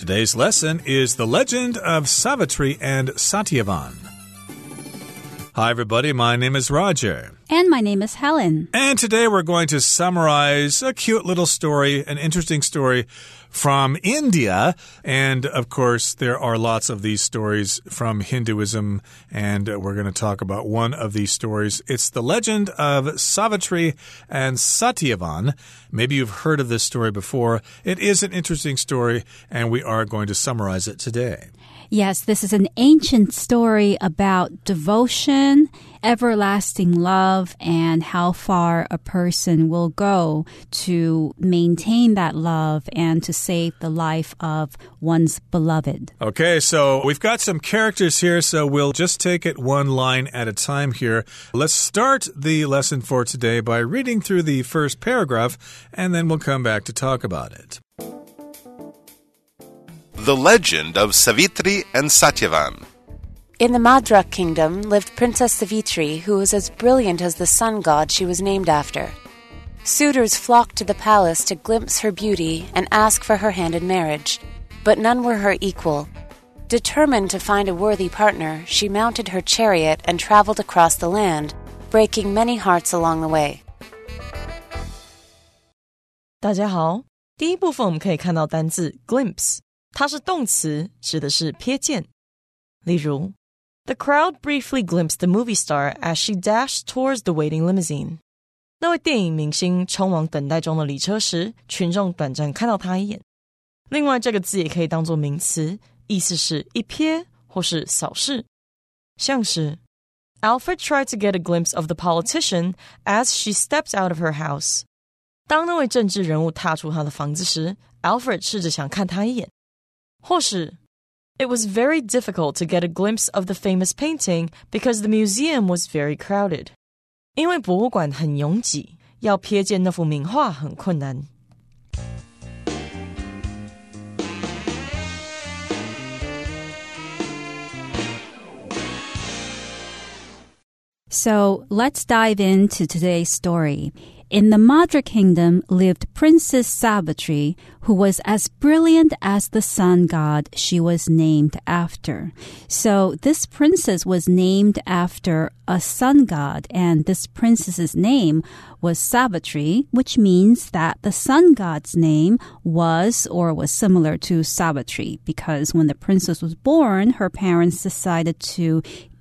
Today's lesson is The Legend of Savitri and Satyavan. Hi, everybody. My name is Roger. And my name is Helen. And today we're going to summarize a cute little story, an interesting story from India. And of course, there are lots of these stories from Hinduism. And we're going to talk about one of these stories. It's the legend of Savitri and Satyavan. Maybe you've heard of this story before. It is an interesting story, and we are going to summarize it today. Yes, this is an ancient story about devotion, everlasting love, and how far a person will go to maintain that love and to save the life of one's beloved. Okay, so we've got some characters here, so we'll just take it one line at a time here. Let's start the lesson for today by reading through the first paragraph, and then we'll come back to talk about it. The Legend of Savitri and Satyavan. In the Madra kingdom lived Princess Savitri, who was as brilliant as the sun god she was named after. Suitors flocked to the palace to glimpse her beauty and ask for her hand in marriage, but none were her equal. Determined to find a worthy partner, she mounted her chariot and traveled across the land, breaking many hearts along the way. 大家好，第一部分我们可以看到单字 glimpse。 它是动词，指的是瞥见。例如，The crowd briefly glimpsed the movie star as she dashed towards the waiting limousine。那位电影明星冲往等待中的礼车时，群众短暂看到他一眼。另外，这个字也可以当做名词，意思是一瞥或是扫视，像是 Alfred tried to get a glimpse of the politician as she stepped out of her house。当那位政治人物踏出他的房子时，Alfred 试着想看他一眼。 或是 It was very difficult to get a glimpse of the famous painting because the museum was very crowded. 因为博物馆很拥挤，要瞥见那幅名画很困难。So let's dive into today's story. In the Madra kingdom lived Princess Savitri, who was as brilliant as the sun god she was named after. So this princess was named after a sun god, and this princess's name was Savitri, which means that the sun god's name was or was similar to Savitri, because when the princess was born, her parents decided to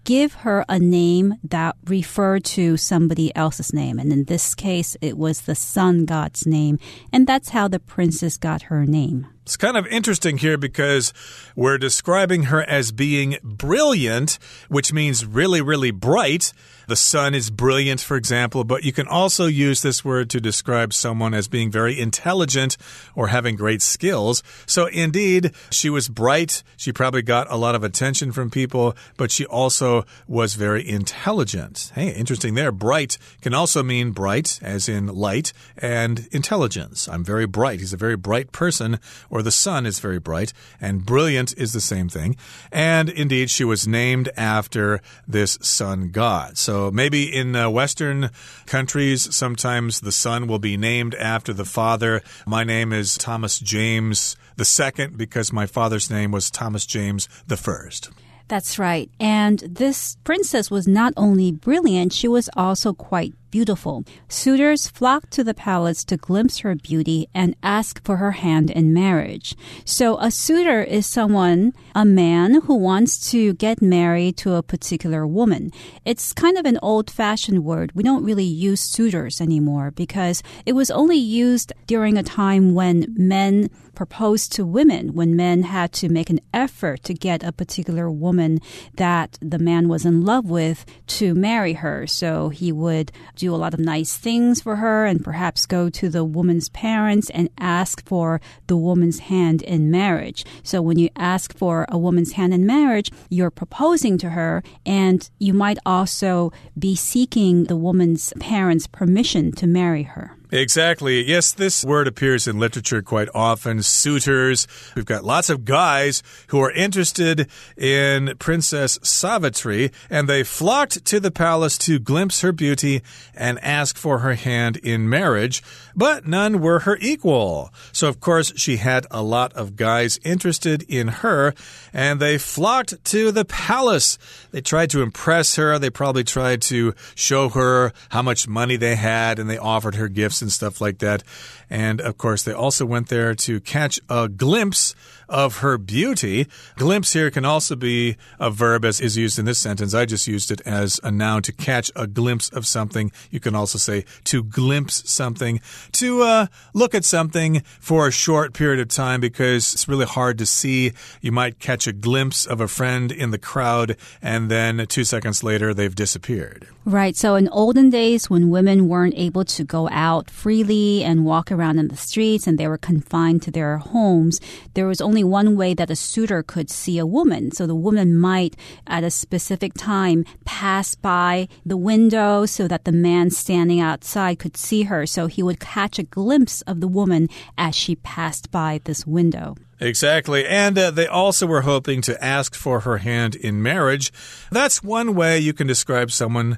give her a name that referred to somebody else's name. And in this case, it was the sun god's name. And that's how the princess got her name. It's kind of interesting here because we're describing her as being brilliant, which means really, really bright. The sun is brilliant, for example, but you can also use this word to describe someone as being very intelligent or having great skills. So, indeed, she was bright. She probably got a lot of attention from people, but she also was very intelligent. Hey, interesting there. Bright can also mean bright, as in light, and intelligence. I'm very bright. He's a very bright person, or the sun is very bright, and brilliant is the same thing. And indeed, she was named after this sun god. So, maybe in uh, Western countries, sometimes the son will be named after the father. My name is Thomas James the second because my father's name was Thomas James the first. That's right. And this princess was not only brilliant, she was also quite beautiful. Suitors flocked to the palace to glimpse her beauty and ask for her hand in marriage. So a suitor is someone, a man who wants to get married to a particular woman. It's kind of an old fashioned word. We don't really use suitors anymore because it was only used during a time when men proposed to women, when men had to make an effort to get a particular woman that the man was in love with to marry her. So he would do a lot of nice things for her and perhaps go to the woman's parents and ask for the woman's hand in marriage. So when you ask for a woman's hand in marriage, you're proposing to her and you might also be seeking the woman's parents' permission to marry her. Exactly. Yes, this word appears in literature quite often. Suitors. We've got lots of guys who are interested in Princess Savitri, and they flocked to the palace to glimpse her beauty and ask for her hand in marriage, but none were her equal. So, of course, she had a lot of guys interested in her, and they flocked to the palace. They tried to impress her. They probably tried to show her how much money they had, and they offered her gifts and stuff like that. And of course, they also went there to catch a glimpse of her beauty. Glimpse here can also be a verb as is used in this sentence. I just used it as a noun to catch a glimpse of something. You can also say to glimpse something, to uh, look at something for a short period of time because it's really hard to see. You might catch a glimpse of a friend in the crowd and then two seconds later they've disappeared. Right. So in olden days, when women weren't able to go out freely and walk around in the streets and they were confined to their homes, there was only one way that a suitor could see a woman. So the woman might, at a specific time, pass by the window so that the man standing outside could see her. So he would catch a glimpse of the woman as she passed by this window. Exactly. And uh, they also were hoping to ask for her hand in marriage. That's one way you can describe someone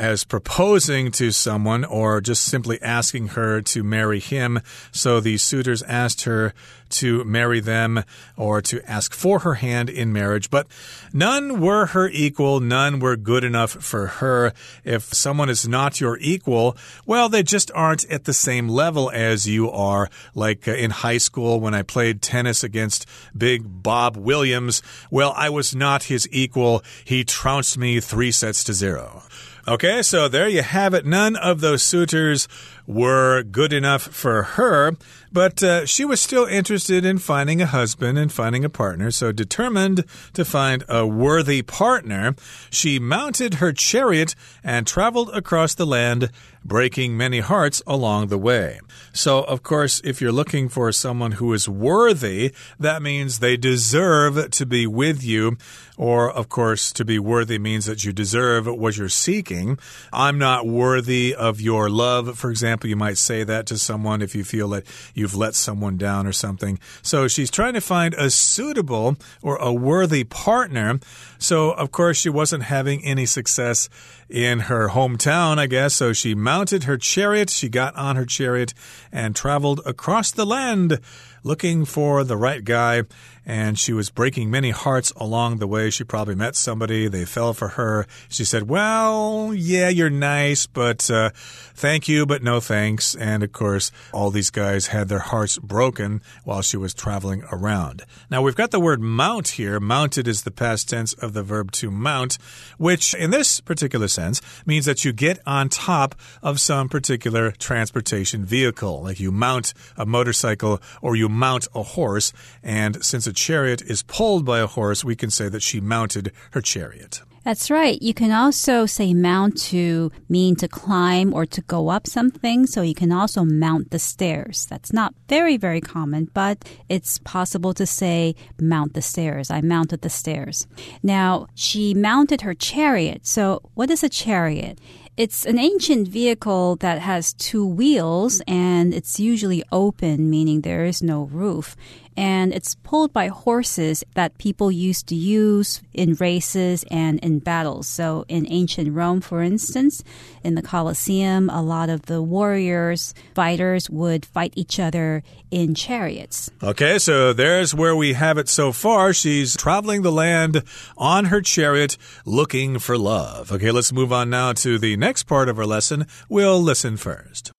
as proposing to someone or just simply asking her to marry him. So the suitors asked her to marry them or to ask for her hand in marriage, but none were her equal. None were good enough for her. If someone is not your equal, well, they just aren't at the same level as you are. Like uh, in high school when I played tennis against big Bob Williams, well, I was not his equal. He trounced me three sets to zero. Okay, so there you have it. None of those suitors were good enough for her, but uh, she was still interested in finding a husband and finding a partner. So, determined to find a worthy partner, she mounted her chariot and traveled across the land, breaking many hearts along the way. So, of course, if you're looking for someone who is worthy, that means they deserve to be with you. Or, of course, to be worthy means that you deserve what you're seeking. I'm not worthy of your love, for example. You might say that to someone if you feel that you've let someone down or something. So she's trying to find a suitable or a worthy partner. So, of course, she wasn't having any success in her hometown, I guess. So she mounted her chariot, she got on her chariot, and traveled across the land looking for the right guy and she was breaking many hearts along the way. She probably met somebody, they fell for her. She said, Well, yeah, you're nice, but uh, thank you, but no thanks. And of course, all these guys had their hearts broken while she was traveling around. Now, we've got the word mount here. Mounted is the past tense of the verb to mount, which in this particular sense means that you get on top of some particular transportation vehicle. Like you mount a motorcycle or you mount a horse. And since a chariot is pulled by a horse, we can say that she mounted her chariot. That's right. You can also say mount to mean to climb or to go up something. So you can also mount the stairs. That's not very, very common, but it's possible to say mount the stairs. I mounted the stairs. Now, she mounted her chariot. So what is a chariot? It's an ancient vehicle that has two wheels and it's usually open, meaning there is no roof and it's pulled by horses that people used to use in races and in battles. So, in ancient Rome, for instance, in the Colosseum, a lot of the warriors, fighters would fight each other in chariots. Okay, so there's where we have it so far. She's traveling the land on her chariot looking for love. Okay, let's move on now to the next part of our lesson. We'll listen first.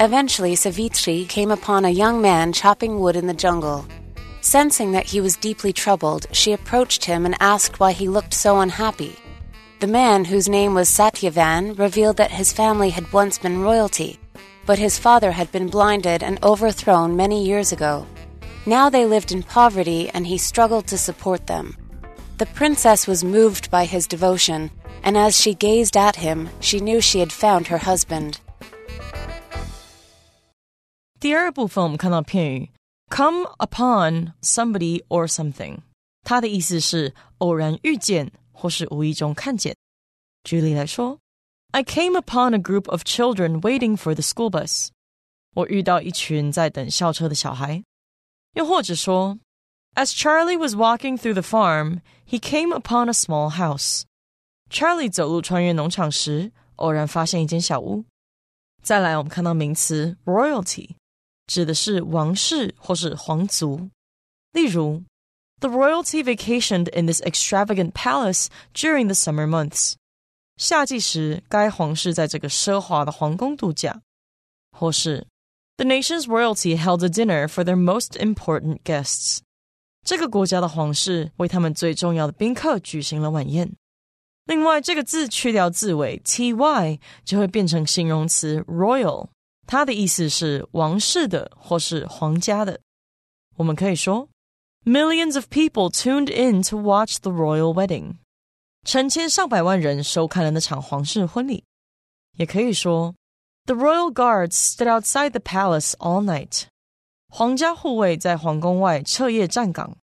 Eventually, Savitri came upon a young man chopping wood in the jungle. Sensing that he was deeply troubled, she approached him and asked why he looked so unhappy. The man, whose name was Satyavan, revealed that his family had once been royalty, but his father had been blinded and overthrown many years ago. Now they lived in poverty, and he struggled to support them. The princess was moved by his devotion, and as she gazed at him, she knew she had found her husband. 第二部分我们看到片语 come upon somebody or something，它的意思是偶然遇见或是无意中看见。举例来说 I came upon a group of children waiting for the school bus. 我遇到一群在等校车的小孩。又或者说，As Charlie was walking through the farm, he came upon a small house. Charlie 走路穿越农场时，偶然发现一间小屋。再来，我们看到名词 royalty， 指的是王室或是皇族。例如，The royalty vacationed in this extravagant palace during the summer months. 夏季时，该皇室在这个奢华的皇宫度假，或是 The nation's royalty held a dinner for their most important guests。这个国家的皇室为他们最重要的宾客举行了晚宴。另外，这个字去掉字尾 ty，就会变成形容词 royal， 它的意思是王室的或是皇家的。我们可以说，Millions of people tuned in to watch the royal wedding。成千上百万人收看了那场皇室婚礼，也可以说，The royal guards stood outside the palace all night。皇家护卫在皇宫外彻夜站岗。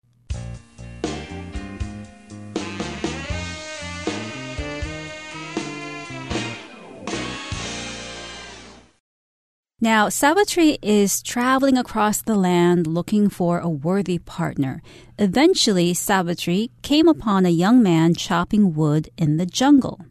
Now, Savitri is traveling across the land looking for a worthy partner. Eventually, Savitri came upon a young man chopping wood in the jungle.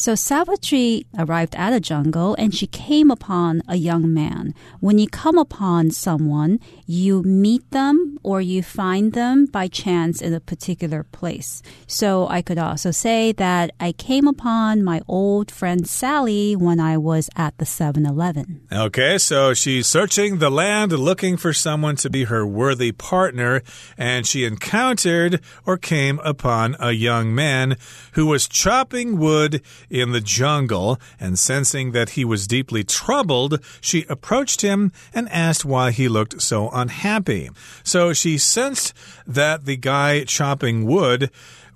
So Savitri arrived at a jungle and she came upon a young man. When you come upon someone, you meet them or you find them by chance in a particular place. So I could also say that I came upon my old friend Sally when I was at the 7 Eleven. Okay, so she's searching the land looking for someone to be her worthy partner, and she encountered or came upon a young man who was chopping wood in the jungle, and sensing that he was deeply troubled, she approached him and asked why he looked so unhappy. So she sensed that the guy chopping wood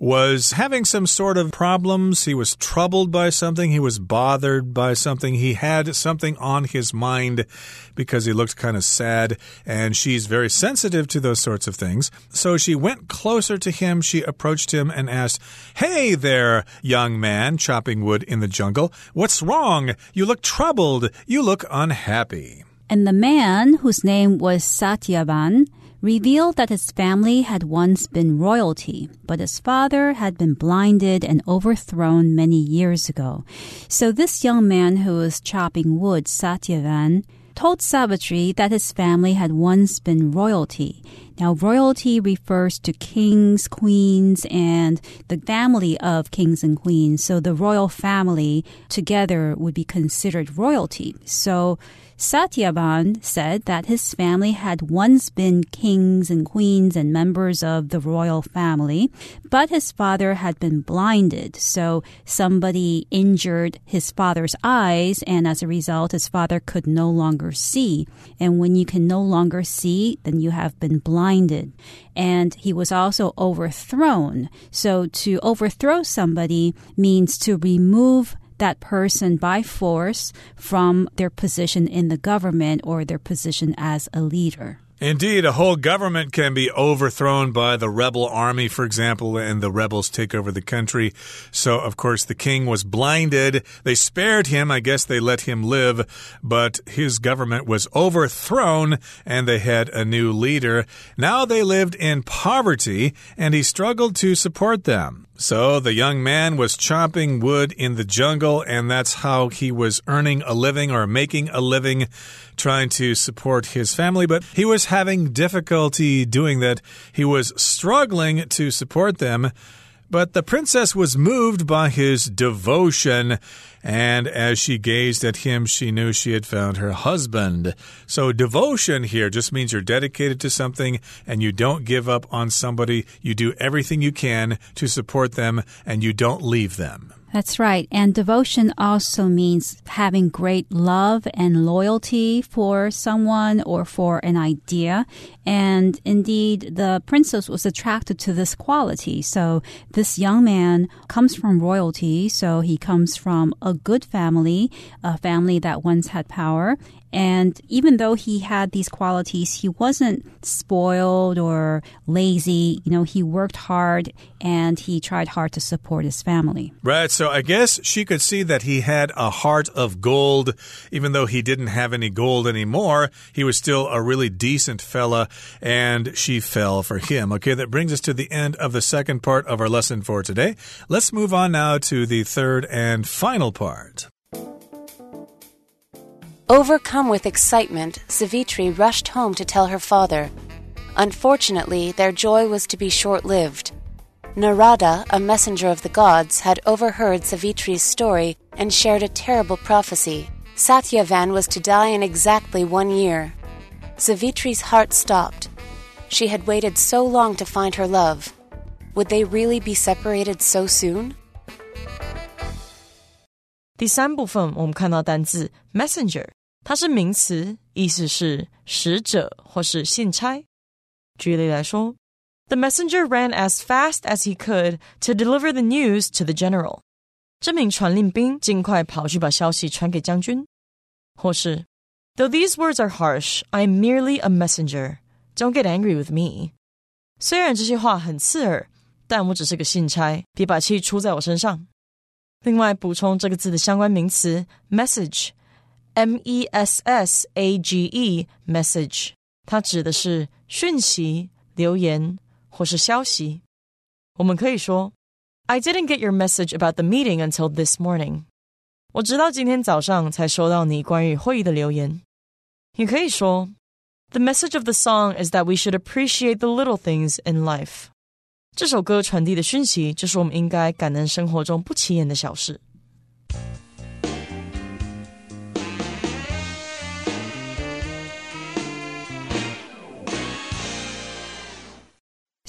was having some sort of problems. He was troubled by something. He was bothered by something. He had something on his mind because he looked kind of sad. And she's very sensitive to those sorts of things. So she went closer to him. She approached him and asked, Hey there, young man chopping wood in the jungle. What's wrong? You look troubled. You look unhappy. And the man, whose name was Satyavan, revealed that his family had once been royalty, but his father had been blinded and overthrown many years ago. So this young man who was chopping wood, Satyavan, told Savitri that his family had once been royalty. Now, royalty refers to kings, queens, and the family of kings and queens. So the royal family together would be considered royalty. So Satyavan said that his family had once been kings and queens and members of the royal family, but his father had been blinded. So somebody injured his father's eyes, and as a result, his father could no longer see. And when you can no longer see, then you have been blinded. And he was also overthrown. So to overthrow somebody means to remove that person by force from their position in the government or their position as a leader. Indeed, a whole government can be overthrown by the rebel army, for example, and the rebels take over the country. So, of course, the king was blinded. They spared him. I guess they let him live, but his government was overthrown and they had a new leader. Now they lived in poverty and he struggled to support them. So the young man was chopping wood in the jungle, and that's how he was earning a living or making a living trying to support his family. But he was having difficulty doing that. He was struggling to support them. But the princess was moved by his devotion, and as she gazed at him, she knew she had found her husband. So, devotion here just means you're dedicated to something and you don't give up on somebody. You do everything you can to support them and you don't leave them. That's right. And devotion also means having great love and loyalty for someone or for an idea. And indeed, the princess was attracted to this quality. So this young man comes from royalty. So he comes from a good family, a family that once had power And even though he had these qualities, he wasn't spoiled or lazy. You know, he worked hard and he tried hard to support his family. Right. So I guess she could see that he had a heart of gold. Even though he didn't have any gold anymore, he was still a really decent fella and she fell for him. Okay, that brings us to the end of the second part of our lesson for today. Let's move on now to the third and final part. Overcome with excitement, Savitri rushed home to tell her father. Unfortunately, their joy was to be short lived. Narada, a messenger of the gods, had overheard Savitri's story and shared a terrible prophecy. Satyavan was to die in exactly one year. Savitri's heart stopped. She had waited so long to find her love. Would they really be separated so soon? 第三部分，我们看到单字 messenger， 它是名词，意思是使者或是信差。举例来说，The messenger ran as fast as he could to deliver the news to the general。这名传令兵尽快跑去把消息传给将军。或是，Though these words are harsh, I'm merely a messenger. Don't get angry with me。虽然这些话很刺耳，但我只是个信差，别把气出在我身上。另外补充这个字的相关名词 message，m e s s a g e，message，它指的是讯息、留言或是消息。我们可以说，I didn't get your message about the meeting until this morning。我直到今天早上才收到你关于会议的留言。也可以说，The message of the song is that we should appreciate the little things in life。这首歌传递的讯息就是我们应该感恩生活中不起眼的小事。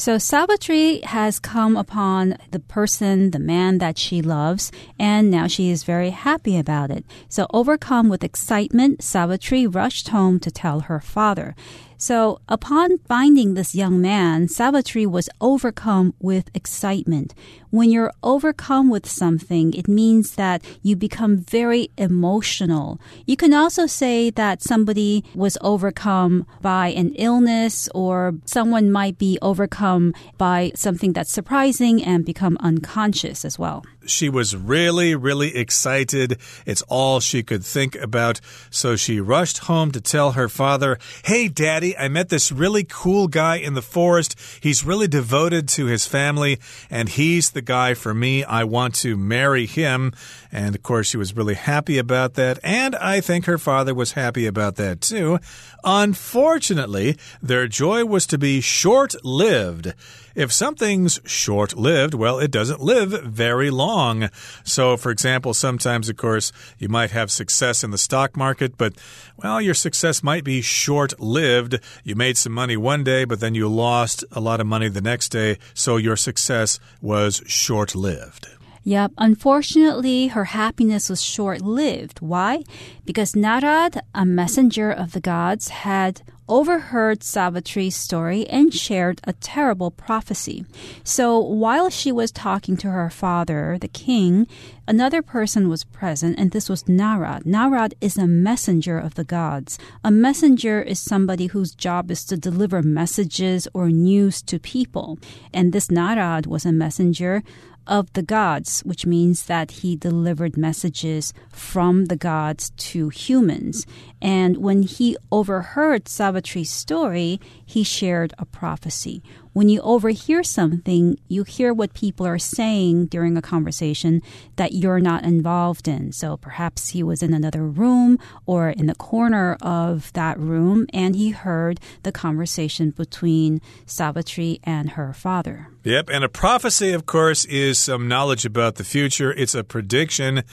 So Savitri has come upon the person, the man that she loves, and now she is very happy about it. So overcome with excitement, Savitri rushed home to tell her father. So, upon finding this young man, Savitri was overcome with excitement. When you're overcome with something, it means that you become very emotional. You can also say that somebody was overcome by an illness or someone might be overcome by something that's surprising and become unconscious as well. She was really, really excited. It's all she could think about. So she rushed home to tell her father, Hey, daddy, I met this really cool guy in the forest. He's really devoted to his family, and he's the guy for me. I want to marry him. And of course, she was really happy about that. And I think her father was happy about that too. Unfortunately, their joy was to be short lived. If something's short lived, well, it doesn't live very long. So, for example, sometimes, of course, you might have success in the stock market, but, well, your success might be short lived. You made some money one day, but then you lost a lot of money the next day, so your success was short lived. Yep. Unfortunately, her happiness was short lived. Why? Because Narad, a messenger of the gods, had overheard Savitri's story and shared a terrible prophecy. So while she was talking to her father, the king, another person was present, and this was Narad. Narad is a messenger of the gods. A messenger is somebody whose job is to deliver messages or news to people. And this Narad was a messenger of the gods, which means that he delivered messages from the gods to humans. And when he overheard Savitri's story, he shared a prophecy. When you overhear something, you hear what people are saying during a conversation that you're not involved in. So perhaps he was in another room or in the corner of that room and he heard the conversation between Savitri and her father. Yep, and a prophecy, of course, is some knowledge about the future. It's a prediction.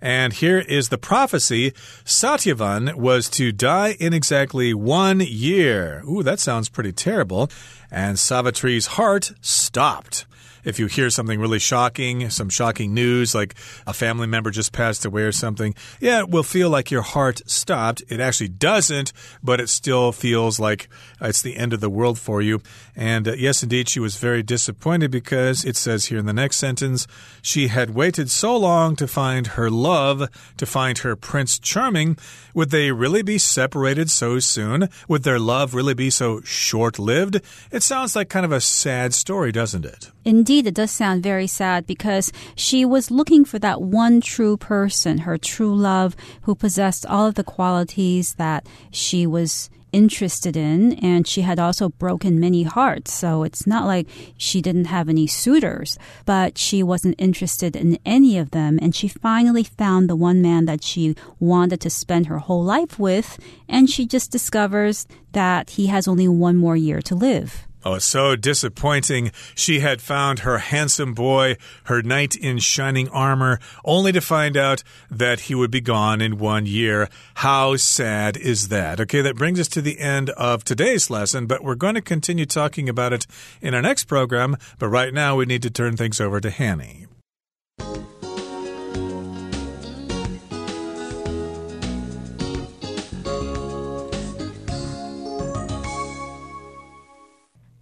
And here is the prophecy Satyavan was to die in exactly one year. Ooh, that sounds pretty terrible. And Savitri's heart stopped. if you hear something really shocking, some shocking news, like a family member just passed away or something, yeah, it will feel like your heart stopped. It actually doesn't, but it still feels like it's the end of the world for you. And uh, yes, indeed, she was very disappointed because it says here in the next sentence, she had waited so long to find her love, to find her Prince Charming. Would they really be separated so soon? Would their love really be so short lived? It sounds like kind of a sad story, doesn't it? Indeed, it does sound very sad because she was looking for that one true person, her true love, who possessed all of the qualities that she was interested in, and she had also broken many hearts. So it's not like she didn't have any suitors, but she wasn't interested in any of them. And she finally found the one man that she wanted to spend her whole life with, and she just discovers that he has only one more year to live. Oh, so disappointing. She had found her handsome boy, her knight in shining armor, only to find out that he would be gone in one year. How sad is that? Okay, that brings us to the end of today's lesson, but we're going to continue talking about it in our next program. But right now, we need to turn things over to Hanny.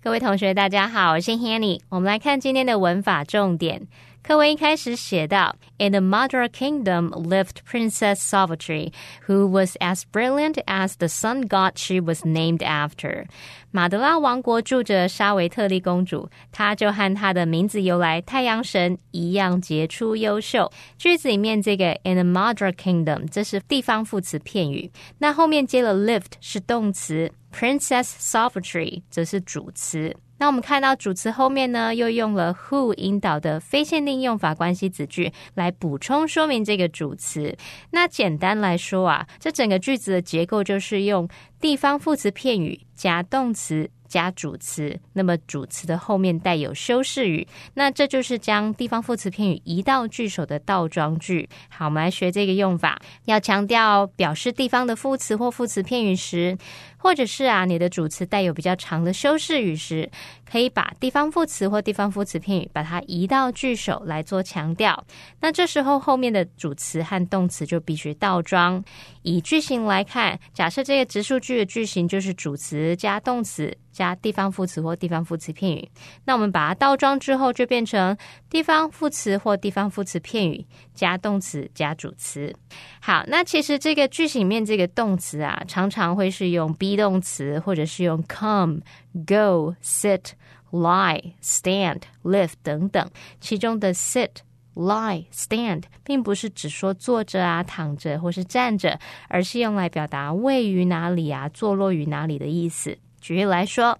各位同学，大家好，我是 Hanny。我们来看今天的文法重点。课文一开始写到，In the Madra Kingdom lived Princess Savitri, who was as brilliant as the sun god she was named after. 马德拉王国住着沙维特利公主，她就和她的名字由来太阳神一样杰出优秀。句子里面这个 In the Madra Kingdom 这是地方副词片语，那后面接了 lived 是动词。Princess Savitri 则是主词。那我们看到主词后面呢，又用了 who 引导的非限定用法关系子句来补充说明这个主词。那简单来说啊，这整个句子的结构就是用地方副词片语加动词。加主词，那么主词的后面带有修饰语，那这就是将地方副词片语移到句首的倒装句。好，我们来学这个用法，要强调表示地方的副词或副词片语时，或者是啊你的主词带有比较长的修饰语时，可以把地方副词或地方副词片语把它移到句首来做强调。那这时候后面的主词和动词就必须倒装。以句型来看，假设这个直述句的句型就是主词加动词。加地方副词或地方副词片语，那我们把它倒装之后，就变成地方副词或地方副词片语加动词加主词。好，那其实这个句型里面这个动词啊，常常会是用 be 动词，或者是用 come、go、sit、lie、stand、lift 等等。其中的 sit、lie、stand 并不是只说坐着啊、躺着或是站着，而是用来表达位于哪里啊、坐落于哪里的意思。举例来说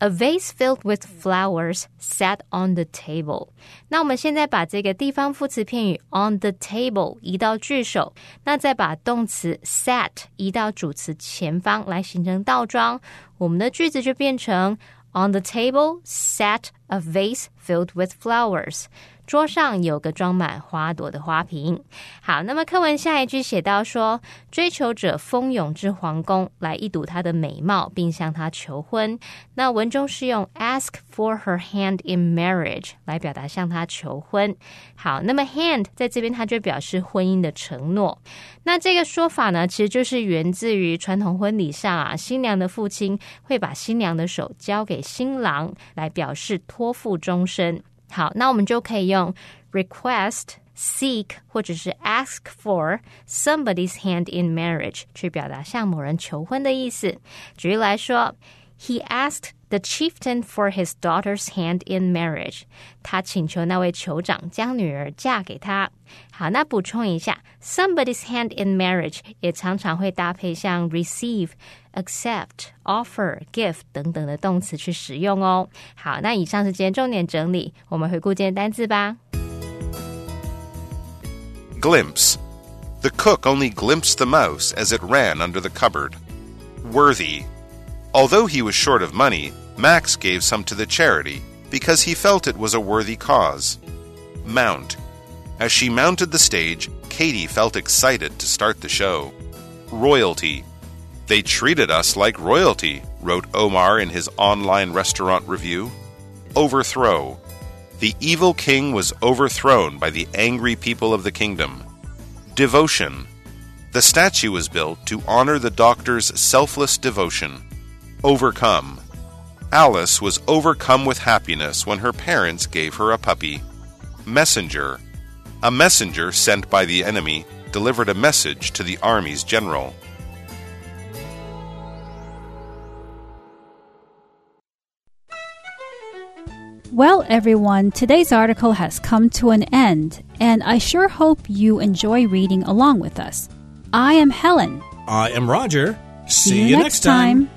，A vase filled with flowers sat on the table。那我们现在把这个地方副词片语 on the table 移到句首，那再把动词 sat 移到主词前方，来形成倒装，我们的句子就变成 On the table sat a vase filled with flowers。 桌上有个装满花朵的花瓶。好，那么课文下一句写到说，追求者蜂拥至皇宫来一睹她的美貌，并向她求婚。那文中是用 ask for her hand in marriage 来表达向她求婚。好，那么 hand 在这边它就表示婚姻的承诺。那这个说法呢，其实就是源自于传统婚礼上啊，新娘的父亲会把新娘的手交给新郎，来表示托付终身。好，那我们就可以用 request、seek 或者是 ask for somebody's hand in marriage 去表达向某人求婚的意思。举例来说，He asked the chieftain for his daughter's hand in marriage。他请求那位酋长将女儿嫁给他。好，那补充一下，somebody's hand in marriage 也常常会搭配像 receive。accept、offer、give 等等的动词去使用哦。好，那以上是今天重点整理，我们回顾今天单词吧。Glimpse. The cook only glimpsed the mouse as it ran under the cupboard. Worthy. Although he was short of money, Max gave some to the charity because he felt it was a worthy cause. Mount. As she mounted the stage, Katie felt excited to start the show. Royalty. They treated us like royalty, wrote Omar in his online restaurant review. Overthrow. The evil king was overthrown by the angry people of the kingdom. Devotion. The statue was built to honor the doctor's selfless devotion. Overcome. Alice was overcome with happiness when her parents gave her a puppy. Messenger. A messenger sent by the enemy delivered a message to the army's general. Well, everyone, today's article has come to an end, and I sure hope you enjoy reading along with us. I am Helen. I am Roger. See, you next time.